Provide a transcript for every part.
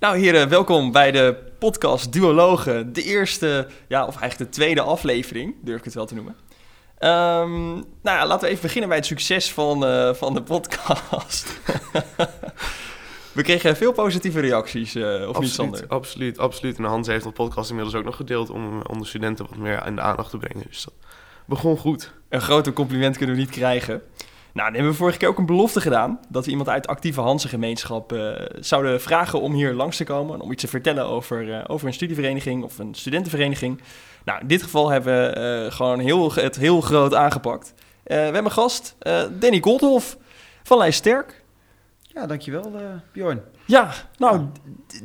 Nou heren, welkom bij de podcast Duologen. De eerste, ja, of eigenlijk de tweede aflevering, durf ik het wel te noemen. Ehm, nou ja, laten we even beginnen bij het succes van, eh, van de podcast. we kregen veel positieve reacties, uh, of niet Sander? Absoluut, absoluut. En Hans heeft de podcast inmiddels ook nog gedeeld om, om de studenten wat meer in de aandacht te brengen. Dus dat begon goed. Een groter compliment kunnen we niet krijgen. Nou, dan hebben we vorige keer ook een belofte gedaan. Dat we iemand uit de actieve Hanse-gemeenschap uh, zouden vragen om hier langs te komen. Om iets te vertellen over, uh, over een studievereniging of een studentenvereniging. Nou, in dit geval hebben we uh, gewoon heel, het heel groot aangepakt. we hebben een gast, Danny Goldhoff van Lijst Sterk. Ja, dankjewel Bjorn. Ja, nou,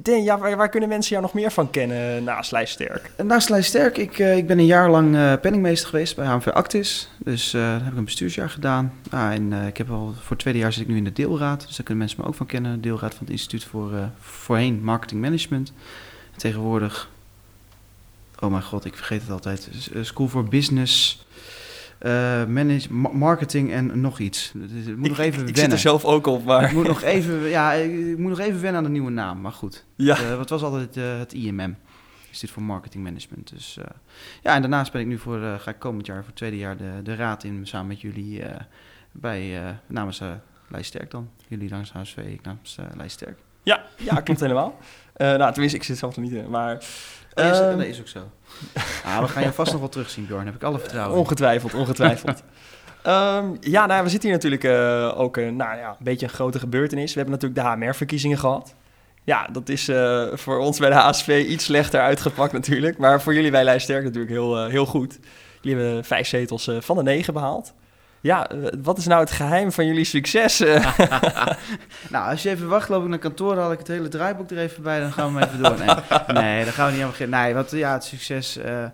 Den, ja, waar, waar, kunnen mensen jou nog meer van kennen naast Lijsterk? Naast Lijsterk, ik, uh, ik ben een jaar lang uh, penningmeester geweest bij HMV Actis. Dus uh, daar heb ik een bestuursjaar gedaan. Ah, en ik heb al voor het tweede jaar zit ik nu in de deelraad. Dus daar kunnen mensen me ook van kennen. Deelraad van het instituut voor voorheen marketing management. tegenwoordig, oh mijn god, ik vergeet het altijd. School for Business uh, manage, marketing en nog iets. Ik moet nog even ik, wennen. zit er zelf ook op, maar... Ik moet nog even, ja, ik moet nog even wennen aan de nieuwe naam, maar goed. Ja. Uh, wat was altijd uh, het IMM? Instituut voor Marketing Management. Dus ja, en daarnaast ben ik nu voor, ga ik komend jaar voor het tweede jaar de, de raad in, samen met jullie bij, namens Lijsterk dan. Jullie langs HSV, ik namens Lijsterk. Ja, ja, klopt helemaal. nou, tenminste, ik zit zelf er niet in, maar... Is, dat is ook zo. Ah, we gaan je vast nog wel terugzien, Bjorn. Heb ik alle vertrouwen Ongetwijfeld, ongetwijfeld. um, ja, nou, we zitten hier natuurlijk uh, ook uh, nou, ja, een beetje een grote gebeurtenis. We hebben natuurlijk de HMR-verkiezingen gehad. Ja, dat is uh, voor ons bij de HSV iets slechter uitgepakt natuurlijk. Maar voor jullie bij Lijsterk natuurlijk heel, heel goed. Jullie hebben vijf zetels van de negen behaald. Ja, eh, wat is nou het geheim van jullie succes? nou, als je even wacht, loop ik naar kantoor, dan had ik het hele draaiboek er even bij, dan gaan we even door. Nee, dan gaan we niet aan beginnen. Nee, wat, ja, het succes, uh,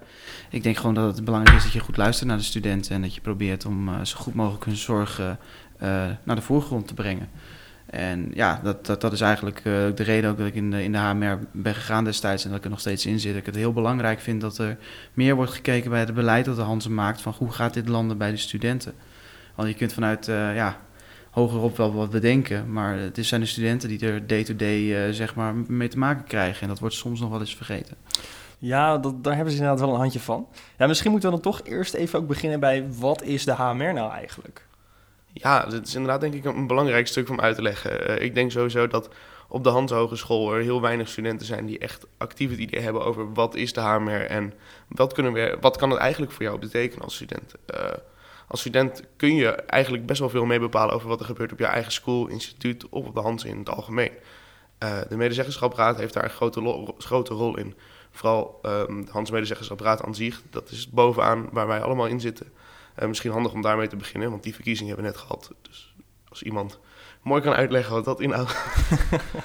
ik denk gewoon dat het belangrijk is dat je goed luistert naar de studenten en dat je probeert om zo goed mogelijk hun zorgen naar de voorgrond te brengen. En ja, dat, dat, dat is eigenlijk de reden ook dat ik in de, in de HMR ben gegaan destijds en dat ik er nog steeds in zit. Dat ik het heel belangrijk vind dat er meer wordt gekeken bij het beleid dat de Hansen maakt van hoe gaat dit landen bij de studenten. Want je kunt vanuit uh, ja, hogerop wel wat bedenken, maar het zijn de studenten die er day-to-day uh, zeg maar mee te maken krijgen. En dat wordt soms nog wel eens vergeten. Ja, dat, daar hebben ze inderdaad wel een handje van. Ja, misschien moeten we dan toch eerst even ook beginnen bij wat is de HMR nou eigenlijk? Ja, dat is inderdaad denk ik een belangrijk stuk om uit te leggen. Uh, ik denk sowieso dat op de Hans Hogeschool er heel weinig studenten zijn die echt actief het idee hebben over wat is de HMR en wat, kunnen we, wat kan het eigenlijk voor jou betekenen als student. Uh, als student kun je eigenlijk best wel veel mee bepalen over wat er gebeurt op je eigen school, instituut of op de hand in het algemeen. Uh, de medezeggenschapsraad heeft daar een grote, grote rol in. Vooral de Hans Medezeggenschapsraad aan zich, dat is bovenaan waar wij allemaal in zitten. Uh, misschien handig om daarmee te beginnen, want die verkiezingen hebben we net gehad. Dus als iemand mooi kan uitleggen wat dat inhoudt.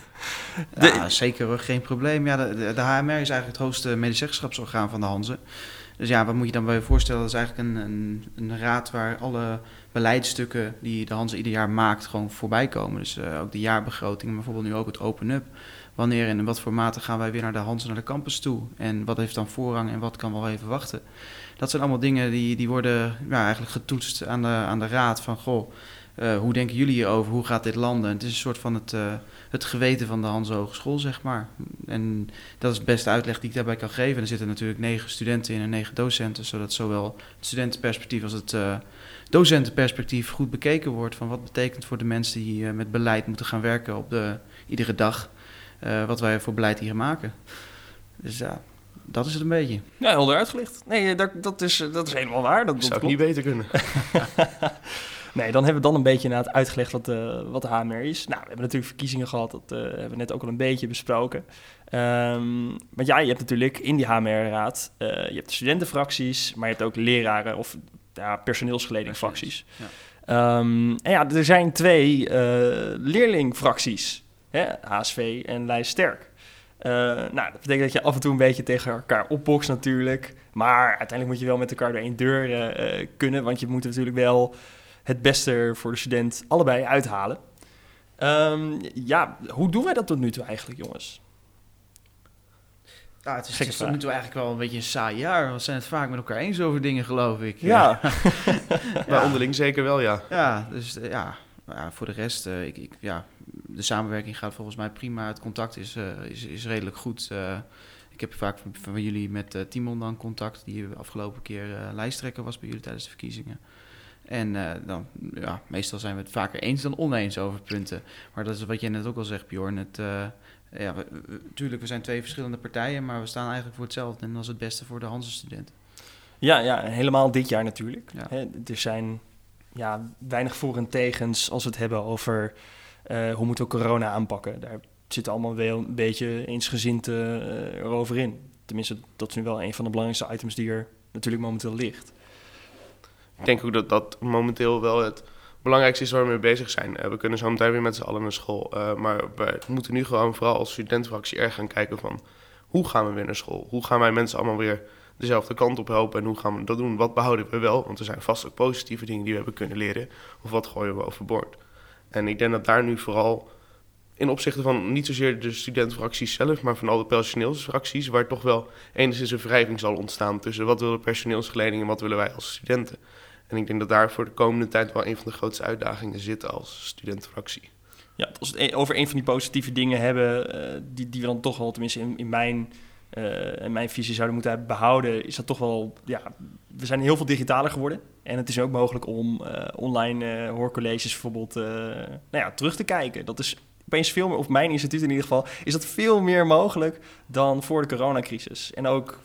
ja, zeker, geen probleem. Ja, de, de, HMR is eigenlijk het hoogste medezeggenschapsorgaan van de Hanze. Dus ja, wat moet je dan bij je voorstellen? Dat is eigenlijk een, een, een raad waar alle beleidsstukken die de Hanse ieder jaar maakt gewoon voorbij komen. Dus uh, ook de jaarbegroting, maar bijvoorbeeld nu ook het open-up. Wanneer en in wat voor mate gaan wij weer naar de Hanse, naar de campus toe? En wat heeft dan voorrang en wat kan wel even wachten? Dat zijn allemaal dingen die, die worden ja, eigenlijk getoetst aan de, aan de raad van... goh, uh, hoe denken jullie hierover? Hoe gaat dit landen? Het is een soort van het, uh, het geweten van de Hans Hogeschool, zeg maar. En dat is de beste uitleg die ik daarbij kan geven. er zitten natuurlijk negen studenten in en negen docenten, zodat zowel het studentenperspectief als het uh, docentenperspectief goed bekeken wordt. Van wat betekent voor de mensen die met beleid moeten gaan werken op de, iedere dag, wat wij voor beleid hier maken. Dus ja, dat is het een beetje. Ja, helder uitgelicht. Nee, dat, dat, is, dat is helemaal waar. Dat, dat zou ik niet beter kunnen. Nee, dan hebben we dan een beetje inderdaad uitgelegd wat, uh, wat de HMR is. Nou, we hebben natuurlijk verkiezingen gehad, dat uh, hebben we net ook al een beetje besproken. Um, maar ja, je hebt natuurlijk in die HMR-raad, uh, eh, je hebt de studentenfracties, maar je hebt ook leraren of ja, personeelsgeledingfracties. Ja. Um, en ja, er zijn twee leerlingfracties, hè, HSV en Lijst Sterk. nou, dat betekent dat je af en toe een beetje tegen elkaar opbokst natuurlijk. Maar uiteindelijk moet je wel met elkaar door één deur kunnen. Want je moet natuurlijk wel het beste voor de student allebei uithalen. Um, ja, hoe doen wij dat tot nu toe eigenlijk, jongens? Ja, het is, het is tot nu toe eigenlijk wel een beetje een saai jaar. We zijn het vaak met elkaar eens over dingen, geloof ik. Ja. ja. onderling zeker wel, ja. Ja, dus ja, ja voor de rest, uh, ik, ik, ja, de samenwerking gaat volgens mij prima. Het contact is, is, is redelijk goed. ik heb vaak van, van jullie met Timon dan contact, die afgelopen keer lijsttrekker was bij jullie tijdens de verkiezingen. En dan, ja, meestal zijn we het vaker eens dan oneens over punten. Maar dat is wat jij net ook al zegt, Bjorn. Het, ja, natuurlijk, we zijn twee verschillende partijen, maar we staan eigenlijk voor hetzelfde. En dat is het beste voor de Hanse-studenten. Ja, ja, helemaal dit jaar natuurlijk. er zijn ja, weinig voor- en tegens als we het hebben over uh, hoe moeten we corona aanpakken. Daar zit allemaal wel een beetje eensgezind uh, erover in. Tenminste, dat is nu wel een van de belangrijkste items die er natuurlijk momenteel ligt. Ik denk ook dat dat momenteel wel het belangrijkste is waar we mee bezig zijn. Uh, we kunnen zo meteen weer met z'n allen naar school. maar we moeten nu gewoon vooral als studentenfractie erg gaan kijken van... hoe gaan we weer naar school? Hoe gaan wij mensen allemaal weer dezelfde kant op helpen. En hoe gaan we dat doen? Wat behouden we wel? Want er zijn vast ook positieve dingen die we hebben kunnen leren. Of wat gooien we overboord? En ik denk dat daar nu vooral in opzichte van niet zozeer de studentenfracties zelf, maar van al de personeelsfracties, waar toch wel enigszins een wrijving zal ontstaan tussen wat willen personeelsgeleding en wat willen wij als studenten. En ik denk dat daar voor de komende tijd wel een van de grootste uitdagingen zit als studentenfractie. Ja, als we het over een van die positieve dingen hebben, uh, die, die we dan toch wel, tenminste in, in mijn uh, en mijn visie zouden moeten behouden, is dat toch wel, ja, we zijn heel veel digitaler geworden. En het is ook mogelijk om uh, online hoorcolleges bijvoorbeeld nou ja, terug te kijken. Dat is opeens veel meer, of mijn instituut in ieder geval, is dat veel meer mogelijk dan voor de coronacrisis. En ook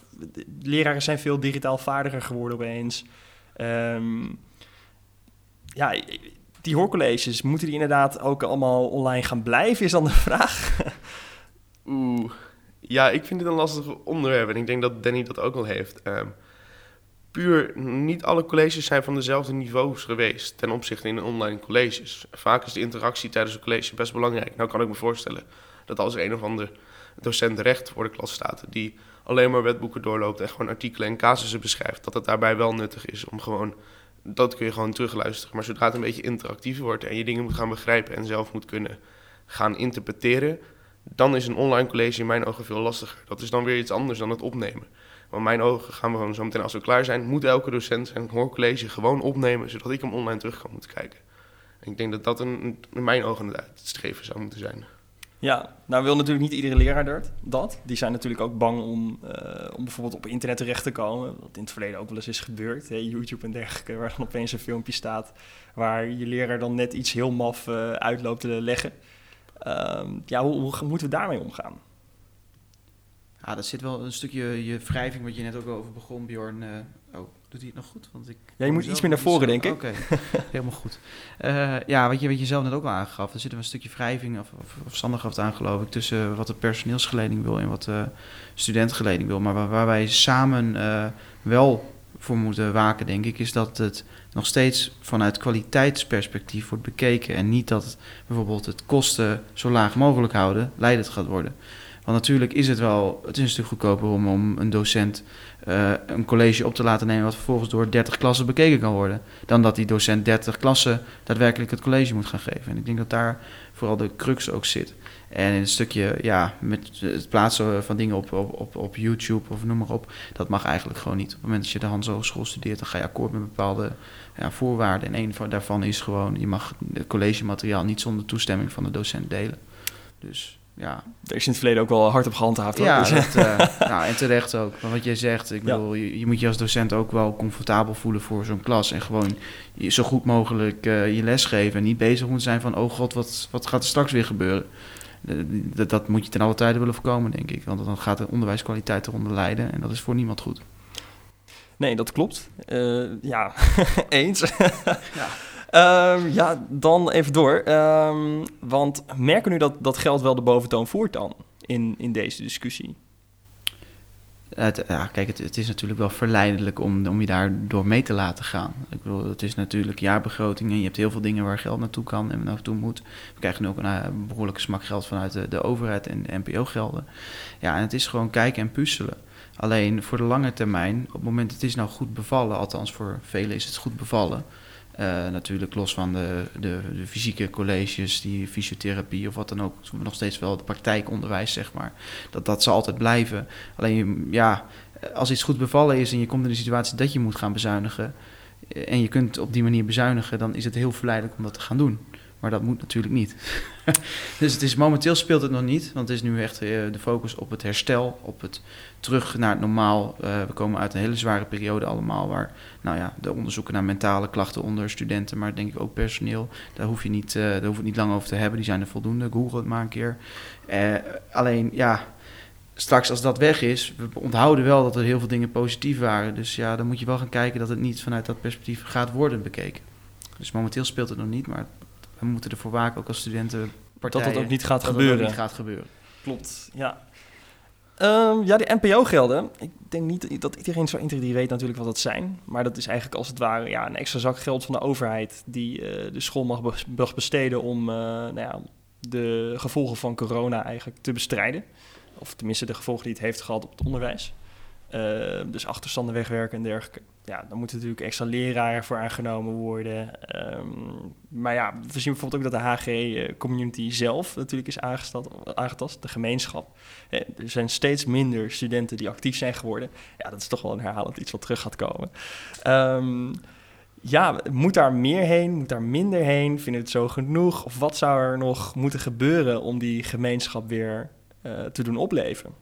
leraren zijn veel digitaal vaardiger geworden opeens. Um, ja, die hoorcolleges, moeten die inderdaad ook allemaal online gaan blijven, is dan de vraag. Oeh. Ja, ik vind dit een lastig onderwerp en ik denk dat Danny dat ook al heeft. Uh, niet alle colleges zijn van dezelfde niveaus geweest ten opzichte in de online colleges. Vaak is de interactie tijdens een college best belangrijk. Nou kan ik me voorstellen dat als een of ander docent recht voor de klas staat... die alleen maar wetboeken doorloopt en gewoon artikelen en casussen beschrijft... dat het daarbij wel nuttig is om gewoon... Dat kun je gewoon terugluisteren. Maar zodra het een beetje interactiever wordt en je dingen moet gaan begrijpen... en zelf moet kunnen gaan interpreteren dan is een online college in mijn ogen veel lastiger. Dat is dan weer iets anders dan het opnemen. Maar mijn ogen gaan we gewoon zo meteen als we klaar zijn, moet elke docent zijn hoorcollege gewoon opnemen, zodat ik hem online terug kan moeten kijken. En ik denk dat dat een, in mijn ogen het streven zou moeten zijn. Ja, nou wil natuurlijk niet iedere leraar dat. Die zijn natuurlijk ook bang om, uh, om bijvoorbeeld op internet terecht te komen. Wat in het verleden ook wel eens is gebeurd. Hè? YouTube en dergelijke, waar dan opeens een filmpje staat... waar je leraar dan net iets heel maf uh, uitloopt te leggen. Ehm, ja, hoe, moeten we daarmee omgaan? Ja, dat zit wel een stukje je wrijving, wat je net ook over begon, Bjorn. Uh, oh, doet hij het nog goed? Want ik ja, je moet iets meer naar voren, denk ik. Oké, helemaal goed. Uh, ja, wat je, wat je zelf net ook al aangaf, er zit een stukje wrijving, of, of, of Sander gaf het aan, geloof ik, tussen wat de personeelsgeleding wil en wat de studentgeleding wil. Maar waar, waar wij samen uh, wel voor moeten waken, denk ik, is dat het nog steeds vanuit kwaliteitsperspectief wordt bekeken. En niet dat bijvoorbeeld het kosten zo laag mogelijk houden leidend gaat worden. Want natuurlijk is het wel, het is een stuk goedkoper om, om een docent uh, een college op te laten nemen wat vervolgens door 30 klassen bekeken kan worden. Dan dat die docent 30 klassen daadwerkelijk het college moet gaan geven. En ik denk dat daar vooral de crux ook zit. En in een stukje, ja, met het plaatsen van dingen op, op, op, YouTube of noem maar op, dat mag eigenlijk gewoon niet. Op het moment dat je de Hans Hogeschool studeert, dan ga je akkoord met bepaalde ja, voorwaarden. En een daarvan is gewoon, je mag het collegemateriaal niet zonder toestemming van de docent delen. Dus ja. Er is in het verleden ook wel hard op gehandhaafd. Ja, dus. dat, uh, nou, en terecht ook. Maar wat jij zegt, ik bedoel, je, je, moet je als docent ook wel comfortabel voelen voor zo'n klas. En gewoon je, zo goed mogelijk uh, je les geven. En niet bezig moeten zijn van, oh god, wat, wat gaat er straks weer gebeuren? Dat, dat moet je ten alle tijde willen voorkomen, denk ik. Want dan gaat de onderwijskwaliteit eronder lijden. En dat is voor niemand goed. Nee, dat klopt. Uh, ja, eens. ja. Um, ja, dan even door. Um, want merken nu dat dat geld wel de boventoon voert dan in, in deze discussie? Ja, kijk, het, is natuurlijk wel verleidelijk om, om je daar door mee te laten gaan. Ik bedoel, het is natuurlijk jaarbegroting en je hebt heel veel dingen waar geld naartoe kan en naartoe moet. We krijgen nu ook een uh, behoorlijke smak geld vanuit de, de overheid en de NPO-gelden. Ja, en het is gewoon kijken en puzzelen. Alleen voor de lange termijn, op het moment het is nou goed bevallen, althans voor velen is het goed bevallen. Uh, natuurlijk los van de, de, de, fysieke colleges, die fysiotherapie of wat dan ook, nog steeds wel het praktijkonderwijs, zeg maar. Dat, dat zal altijd blijven. Alleen ja, als iets goed bevallen is en je komt in de situatie dat je moet gaan bezuinigen, eh, en je kunt op die manier bezuinigen, dan is het heel verleidelijk om dat te gaan doen. Maar dat moet natuurlijk niet. dus het is, momenteel speelt het nog niet, want het is nu echt de focus op het herstel, op het terug naar het normaal. we komen uit een hele zware periode allemaal, waar nou ja, de onderzoeken naar mentale klachten onder studenten, maar denk ik ook personeel, daar hoef je niet, daar hoef je niet lang over te hebben. Die zijn er voldoende. Google het maar een keer. alleen ja, straks als dat weg is, we onthouden wel dat er heel veel dingen positief waren. Dus ja, dan moet je wel gaan kijken dat het niet vanuit dat perspectief gaat worden bekeken. Dus momenteel speelt het nog niet, maar we moeten ervoor waken, ook als studenten. Dat het ook niet gaat gebeuren. niet gaat gebeuren. Klopt, ja. Um, ja, de NPO-gelden. Ik denk niet dat iedereen zo integreert weet natuurlijk wat dat zijn. Maar dat is eigenlijk als het ware ja, een extra zak geld van de overheid... die uh, de school mag, besteden om uh, nou ja, de gevolgen van corona eigenlijk te bestrijden. Of tenminste de gevolgen die het heeft gehad op het onderwijs. Uh, dus achterstanden wegwerken en dergelijke. Ja, dan moeten natuurlijk extra leraren voor aangenomen worden. Um, maar ja, we zien bijvoorbeeld ook dat de HG-community zelf natuurlijk is aangetast, de gemeenschap. Eh, er zijn steeds minder studenten die actief zijn geworden. Ja, dat is toch wel een herhalend iets wat terug gaat komen. Um, ja, moet daar meer heen? Moet daar minder heen? Vinden we het zo genoeg? Of wat zou er nog moeten gebeuren om die gemeenschap weer uh, te doen opleven.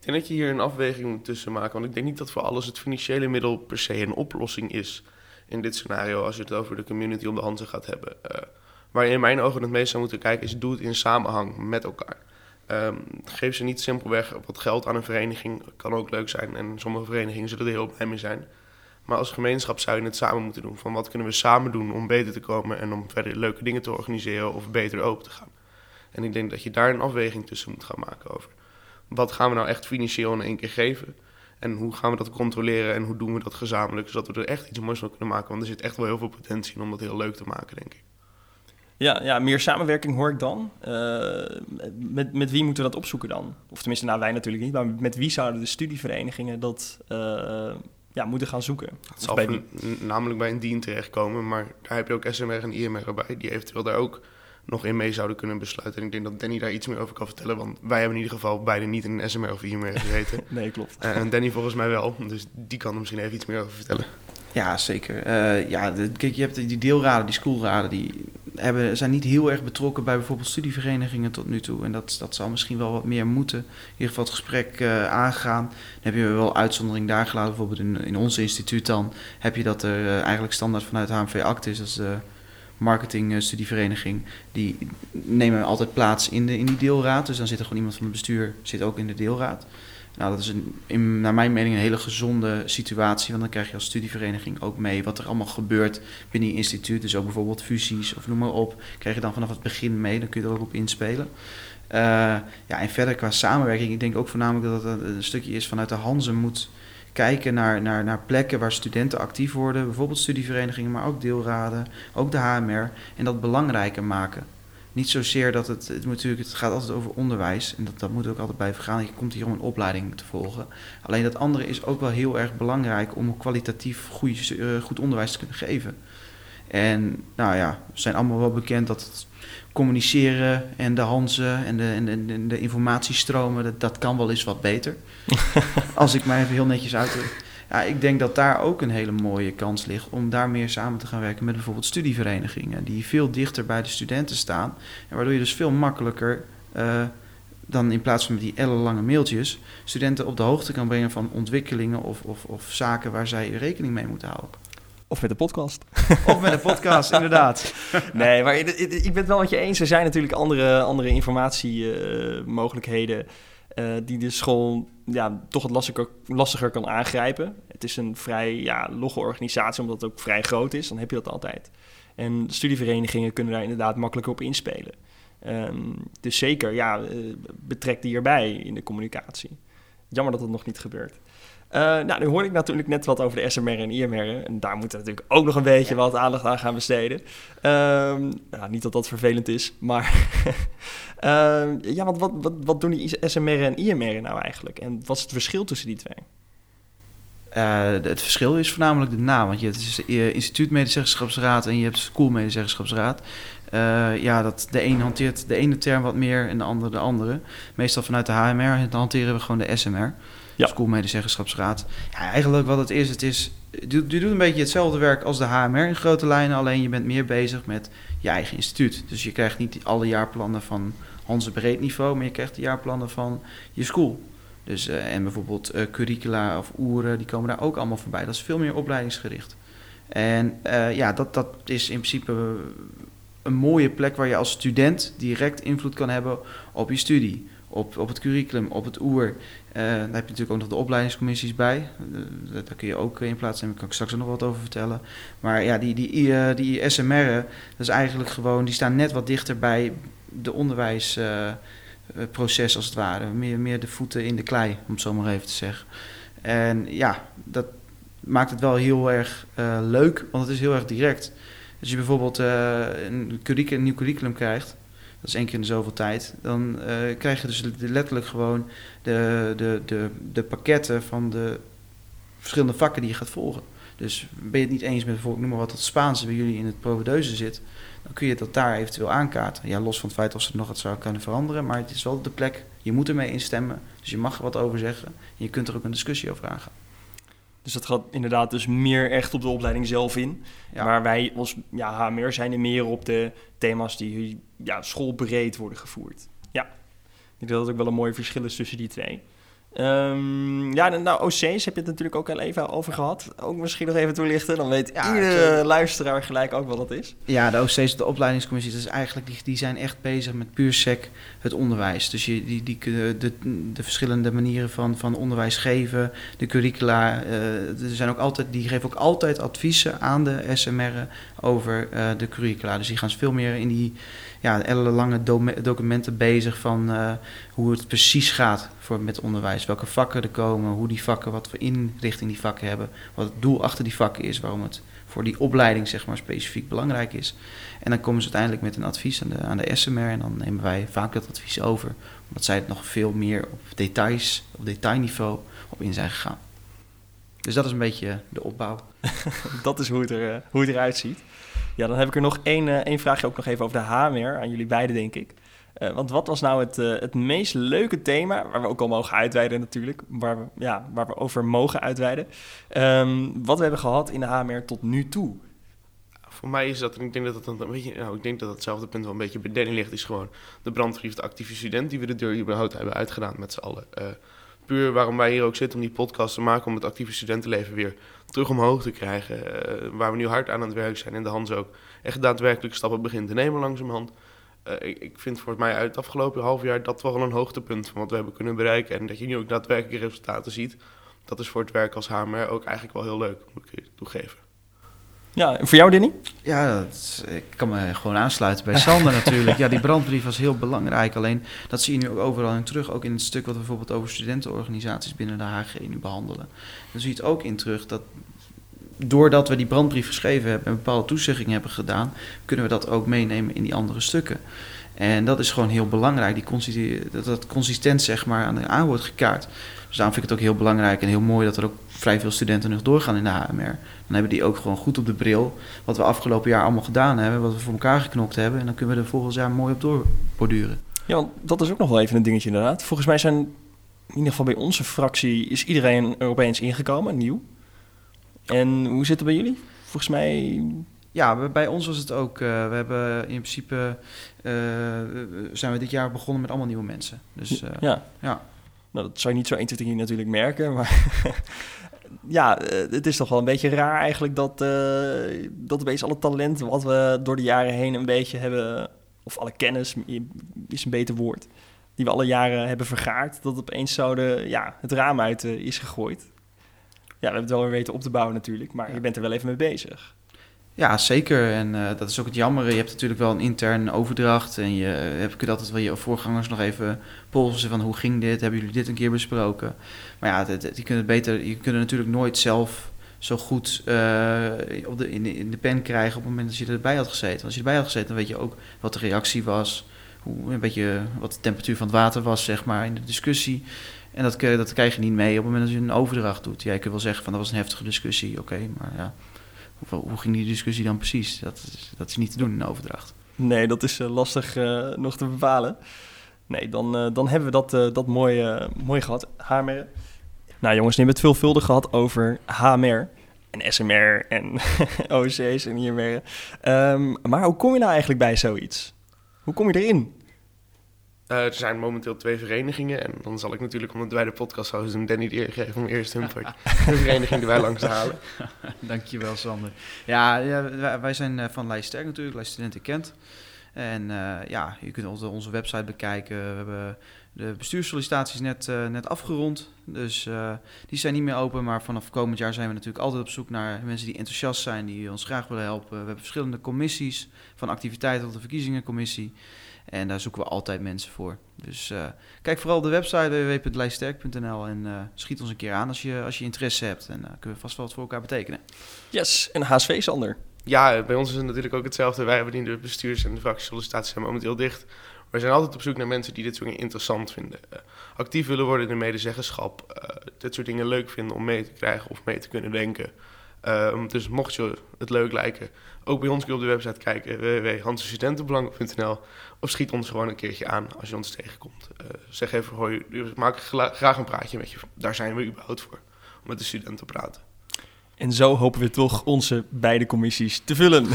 Ik denk dat je hier een afweging moet tussen maken. Want ik denk niet dat voor alles het financiële middel per se een oplossing is in dit scenario. Als je het over de community om de handen gaat hebben. Uh, waar in mijn ogen het meest zou moeten kijken is doe het in samenhang met elkaar. Um, geef ze niet simpelweg wat geld aan een vereniging. Kan ook leuk zijn en sommige verenigingen zullen er heel blij mee zijn. Maar als gemeenschap zou je het samen moeten doen. Van wat kunnen we samen doen om beter te komen en om verder leuke dingen te organiseren of beter open te gaan. En ik denk dat je daar een afweging tussen moet gaan maken over. Wat gaan we nou echt financieel in één keer geven? En hoe gaan we dat controleren en hoe doen we dat gezamenlijk, zodat we er echt iets moois van kunnen maken? Want er zit echt wel heel veel potentie in om dat heel leuk te maken, denk ik. Ja, ja meer samenwerking hoor ik dan. Uh, met, met wie moeten we dat opzoeken dan? Of tenminste, nou wij natuurlijk niet, maar met wie zouden de studieverenigingen dat uh, ja, moeten gaan zoeken? Het zal bij namelijk bij een dien terechtkomen, maar daar heb je ook SMR en IMR bij, die eventueel daar ook nog in mee zouden kunnen besluiten. En ik denk dat Danny daar iets meer over kan vertellen, want wij hebben in ieder geval beide niet in een SMR of IMR gezeten. nee, klopt. Uh, en Danny volgens mij wel, dus die kan er misschien even iets meer over vertellen. Ja, zeker. Uh, ja, kijk, je hebt die deelraden, die schoolraden, die hebben, zijn niet heel erg betrokken bij bijvoorbeeld studieverenigingen tot nu toe. En dat, dat zal misschien wel wat meer moeten. In ieder geval het gesprek uh, aangaan. Dan heb je wel uitzondering daar gelaten. Bijvoorbeeld in, in ons instituut dan heb je dat er uh, eigenlijk standaard vanuit HMV Act is. Dat is de marketingstudievereniging, die nemen altijd plaats in, de, in die deelraad. Dus dan zit er gewoon iemand van het bestuur, zit ook in de deelraad. Nou, dat is een, in, naar mijn mening een hele gezonde situatie, want dan krijg je als studievereniging ook mee wat er allemaal gebeurt binnen je instituut. Dus ook bijvoorbeeld fusies of noem maar op, krijg je dan vanaf het begin mee, dan kun je er ook op inspelen. Uh, ja, en verder qua samenwerking, ik denk ook voornamelijk dat het een stukje is vanuit de Hanze moet kijken naar, naar, naar plekken waar studenten actief worden, bijvoorbeeld studieverenigingen, maar ook deelraden, ook de HMR, en dat belangrijker maken. Niet zozeer dat het, het, natuurlijk, het gaat altijd over onderwijs en dat, dat moet ook altijd blijven gaan. Je komt hier om een opleiding te volgen. Alleen dat andere is ook wel heel erg belangrijk om kwalitatief goed, uh, goed onderwijs te kunnen geven. En nou ja, we zijn allemaal wel bekend dat het communiceren en de Hanzen en de, en de, de informatiestromen, dat, dat kan wel eens wat beter. Als ik mij even heel netjes uitdruk. Ja, ik denk dat daar ook een hele mooie kans ligt om daar meer samen te gaan werken met bijvoorbeeld studieverenigingen, die veel dichter bij de studenten staan. En waardoor je dus veel makkelijker uh, dan in plaats van met die ellenlange mailtjes studenten op de hoogte kan brengen van ontwikkelingen of, of, of zaken waar zij rekening mee moeten houden. Of met de podcast. Of met de podcast, inderdaad. Nee, maar ik ben het wel met je eens. Er zijn natuurlijk andere, andere informatiemogelijkheden uh, die de school ja, toch het lastiger, lastiger kan aangrijpen. Het is een vrij ja, logge organisatie, omdat het ook vrij groot is. Dan heb je dat altijd. En studieverenigingen kunnen daar inderdaad makkelijker op inspelen. Um, dus zeker, ja, uh, betrek die erbij in de communicatie. Jammer dat dat nog niet gebeurt. Uh, nou, nu hoorde ik natuurlijk net wat over de SMR en IMR. En daar moeten we natuurlijk ook nog een beetje wat aandacht aan gaan besteden. Um, nou, niet dat dat vervelend is, maar... uh, ja, want wat, wat, wat doen die SMR en IMR nou eigenlijk? En wat is het verschil tussen die twee? Uh, het verschil is voornamelijk de naam. Want je hebt het Instituut Medezeggenschapsraad en je hebt School Medezeggenschapsraad. Ja, dat de een hanteert de ene term wat meer en de andere de andere. Meestal vanuit de HMR dan hanteren we gewoon de SMR. Ja. Schoolmedezeggenschapsraad. Ja, eigenlijk wat het is, het is... Je doet een beetje hetzelfde werk als de HMR in grote lijnen, alleen je bent meer bezig met je eigen instituut. Dus je krijgt niet alle jaarplannen van Hanse breed niveau, maar je krijgt de jaarplannen van je school. Dus, uh, en bijvoorbeeld uh, curricula of oeren, die komen daar ook allemaal voorbij. Dat is veel meer opleidingsgericht. En uh, ja, dat, dat is in principe een mooie plek waar je als student direct invloed kan hebben op je studie, op, op het curriculum, op het oer. Uh, daar heb je natuurlijk ook nog de opleidingscommissies bij. Uh, daar kun je ook in plaats nemen, daar kan ik straks nog wat over vertellen. Maar ja, die, die, uh, die SMR'en, dat is eigenlijk gewoon, die staan net wat dichter bij de onderwijsproces als het ware. Meer, meer de voeten in de klei, om het zo maar even te zeggen. En ja, dat maakt het wel heel erg leuk, want het is heel erg direct. Als je bijvoorbeeld een, curriculum, nieuw curriculum krijgt, dat is één keer in zoveel tijd, dan uh, krijg je dus letterlijk gewoon de, de, de, de pakketten van de verschillende vakken die je gaat volgen. Dus ben je het niet eens met bijvoorbeeld, noem maar wat, het Spaanse bij jullie in het provedeuze zit, dan kun je dat daar eventueel aankaarten. Ja, los van het feit of ze nog wat zou kunnen veranderen, maar het is wel de plek, je moet ermee instemmen, dus je mag er wat over zeggen en je kunt er ook een discussie over aangaan. Dus dat gaat inderdaad dus meer echt op de opleiding zelf in. Ja. Maar wij als ja, HMR zijn er meer op de thema's die ja, schoolbreed worden gevoerd. Ja, ik denk dat het ook wel een mooi verschil is tussen die twee. Um, ja, nou, OC's heb je het natuurlijk ook al even over gehad. Ook misschien nog even toelichten, dan weet ja, iedere luisteraar gelijk ook wat dat is. Ja, de OC's, de opleidingscommissies, dat is eigenlijk, die, die zijn echt bezig met puur sec het onderwijs. Dus je, die, die, de, de, de verschillende manieren van, van onderwijs geven, de curricula, uh, er zijn ook altijd, die geven ook altijd adviezen aan de SMR over uh, de curricula. Dus die gaan veel meer in die ja, ellenlange documenten bezig van uh, hoe het precies gaat voor, met onderwijs. Welke vakken er komen, hoe die vakken, wat voor inrichting die vakken hebben. Wat het doel achter die vakken is, waarom het voor die opleiding zeg maar, specifiek belangrijk is. En dan komen ze uiteindelijk met een advies aan de, aan de SMR en dan nemen wij vaak dat advies over. Omdat zij het nog veel meer op details, op detailniveau op in zijn gegaan. Dus dat is een beetje de opbouw. dat is hoe het, er, eh, hoe het eruit ziet. Ja, dan heb ik er nog één, uh, één vraagje ook nog even over de HMR. Aan jullie beiden, denk ik. Uh, want wat was nou het, uh, het meest leuke thema, waar we ook al mogen uitweiden natuurlijk, waar we, ja, waar we over mogen uitweiden, um, wat we hebben gehad in de HMR tot nu toe? Voor mij is dat, ik denk dat het een beetje, nou, ik denk dat hetzelfde punt wel een beetje bedenking ligt, is gewoon de brandbrief, de actieve student die we de deur überhaupt hebben uitgedaan met z'n allen. Waarom wij hier ook zitten om die podcast te maken, om het actieve studentenleven weer terug omhoog te krijgen. Uh, waar we nu hard aan het werk zijn en de Hans ook echt daadwerkelijk stappen begint te nemen langzamerhand. Uh, ik, ik, vind volgens mij uit het afgelopen half jaar dat wel een hoogtepunt van wat we hebben kunnen bereiken. En dat je nu ook daadwerkelijk resultaten ziet. Dat is voor het werk als HMR ook eigenlijk wel heel leuk, moet ik toegeven. Ja, en voor jou, Denny? Ja, dat, ik kan me gewoon aansluiten bij Sander natuurlijk. Ja, die brandbrief was heel belangrijk. Alleen, dat zie je nu ook overal in terug. Ook in het stuk wat we bijvoorbeeld over studentenorganisaties binnen de HG nu behandelen. Dan zie je het ook in terug dat doordat we die brandbrief geschreven hebben en bepaalde toezeggingen hebben gedaan, kunnen we dat ook meenemen in die andere stukken. En dat is gewoon heel belangrijk, die dat dat consistent zeg maar aan, wordt gekaart. Dus daarom vind ik het ook heel belangrijk en heel mooi dat er ook vrij veel studenten nog doorgaan in de HMR. Dan hebben die ook gewoon goed op de bril wat we afgelopen jaar allemaal gedaan hebben, wat we voor elkaar geknokt hebben. En dan kunnen we er volgend jaar mooi op doorborduren. Ja, dat is ook nog wel even een dingetje inderdaad. Volgens mij zijn, in ieder geval bij onze fractie, is iedereen er opeens ingekomen, nieuw. En hoe zit het bij jullie? Volgens mij ja, bij ons was het ook. Uh, we hebben in principe uh, zijn we dit jaar begonnen met allemaal nieuwe mensen. Dus uh, ja. ja. Nou, dat zou je niet zo 1, 2, 3 natuurlijk merken. Maar ja, het is toch wel een beetje raar eigenlijk dat, dat opeens alle talenten wat we door de jaren heen een beetje hebben, of alle kennis is een beter woord, die we alle jaren hebben vergaard, dat opeens zouden, ja, het raam uit is gegooid. Ja, we hebben het wel weer weten op te bouwen natuurlijk, maar ja. je bent er wel even mee bezig. Ja, zeker. En uh, dat is ook het jammer. Je hebt natuurlijk wel een intern overdracht. En je hebt, kunt altijd wel je voorgangers nog even polsen van hoe ging dit? Hebben jullie dit een keer besproken? Maar ja, je kunt het beter. Je kunt natuurlijk nooit zelf zo goed uh, op de, in, de, in de pen krijgen op het moment dat je erbij had gezeten. Als je erbij had gezeten, dan weet je ook wat de reactie was. Hoe, een beetje wat de temperatuur van het water was, zeg maar, in de discussie. En dat, dat krijg je niet mee op het moment dat je een overdracht doet. Jij kunt wel zeggen van dat was een heftige discussie, oké, maar ja hoe ging die discussie dan precies? Dat is, dat is niet te doen in overdracht. Nee, dat is lastig nog te bepalen. Nee, dan, dan hebben we dat, dat mooi, mooi gehad. Haarmerren. Nou jongens, nu hebben we het veelvuldig gehad over HMR en SMR en OC's en IMR. Um, maar hoe kom je nou eigenlijk bij zoiets? Hoe kom je erin? Uh, er zijn momenteel twee verenigingen. En dan zal ik natuurlijk, omdat wij de podcast houden, Danny de eer geven om eerst hun de vereniging wij langs te halen. Dankjewel, Sander. Ja, ja wij zijn eh, van Lijst natuurlijk, Lijst Studenten Kent. En uh, ja, je kunt onze, onze website bekijken. We hebben de bestuurssollicitaties net, uh, net afgerond. Dus uh, die zijn niet meer open. Maar vanaf komend jaar zijn we natuurlijk altijd op zoek naar mensen die enthousiast zijn, die ons graag willen helpen. We hebben verschillende commissies, van activiteiten tot de verkiezingencommissie. En daar zoeken we altijd mensen voor. Dus uh, kijk vooral op de website www.lijsterk.nl en schiet ons een keer aan als je, als je interesse hebt. En dan kunnen we vast wel wat voor elkaar betekenen. Yes, en HSV Sander. Ja, bij ons is het natuurlijk ook hetzelfde. Wij hebben die de bestuurs- en de fractiesollicitaties zijn momenteel dicht. We zijn altijd op zoek naar mensen die dit soort dingen interessant vinden. Uh, actief willen worden in de medezeggenschap. Uh, dit soort dingen leuk vinden om mee te krijgen of mee te kunnen denken. Dus mocht je het leuk lijken, ook bij ons kun je op de website kijken. www.hansestudentenbelang.nl Of schiet ons gewoon een keertje aan als je ons tegenkomt. zeg even, hoi, maak graag een praatje met je. Daar zijn we überhaupt voor, om met de studenten te praten. En zo hopen we toch onze beide commissies te vullen.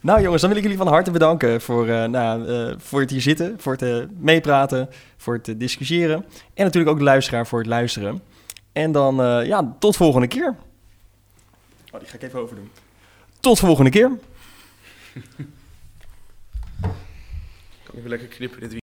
Nou jongens, dan wil ik jullie van harte bedanken voor, uh, nou, voor het hier zitten, voor het meepraten, voor het discussiëren. En natuurlijk ook de luisteraar voor het luisteren. En dan, ja, tot volgende keer. Oh, die ga ik even overdoen. Tot volgende keer. kan even lekker knippen dit